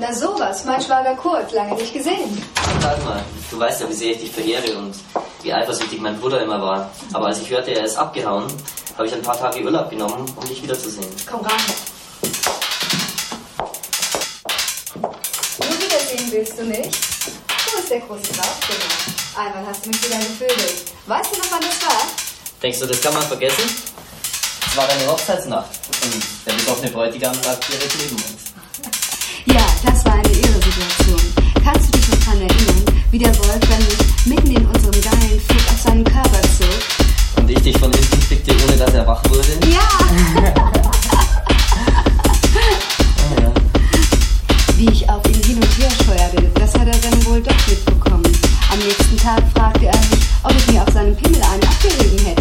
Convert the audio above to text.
Na sowas, mein Schwager Kurt, lange nicht gesehen. Sag mal, du weißt ja, wie sehr ich dich verehre und wie eifersüchtig mein Bruder immer war. Aber als ich hörte, er ist abgehauen, habe ich ein paar Tage Urlaub genommen, um dich wiederzusehen. Komm rein. Nur wiedersehen willst du nicht? Wo ist der große Trauzimmer? Einmal hast du mich wieder gevögelt. Weißt du noch, wann das war? Denkst du, das kann man vergessen? Es war deine Hochzeitsnacht und der besoffene Bräutigam lag direkt neben uns. Her steuerte, das hat er dann wohl doch mitbekommen. Am nächsten Tag fragte er mich, ob ich mir auf seinem Pimmel einen abgerieben hätte.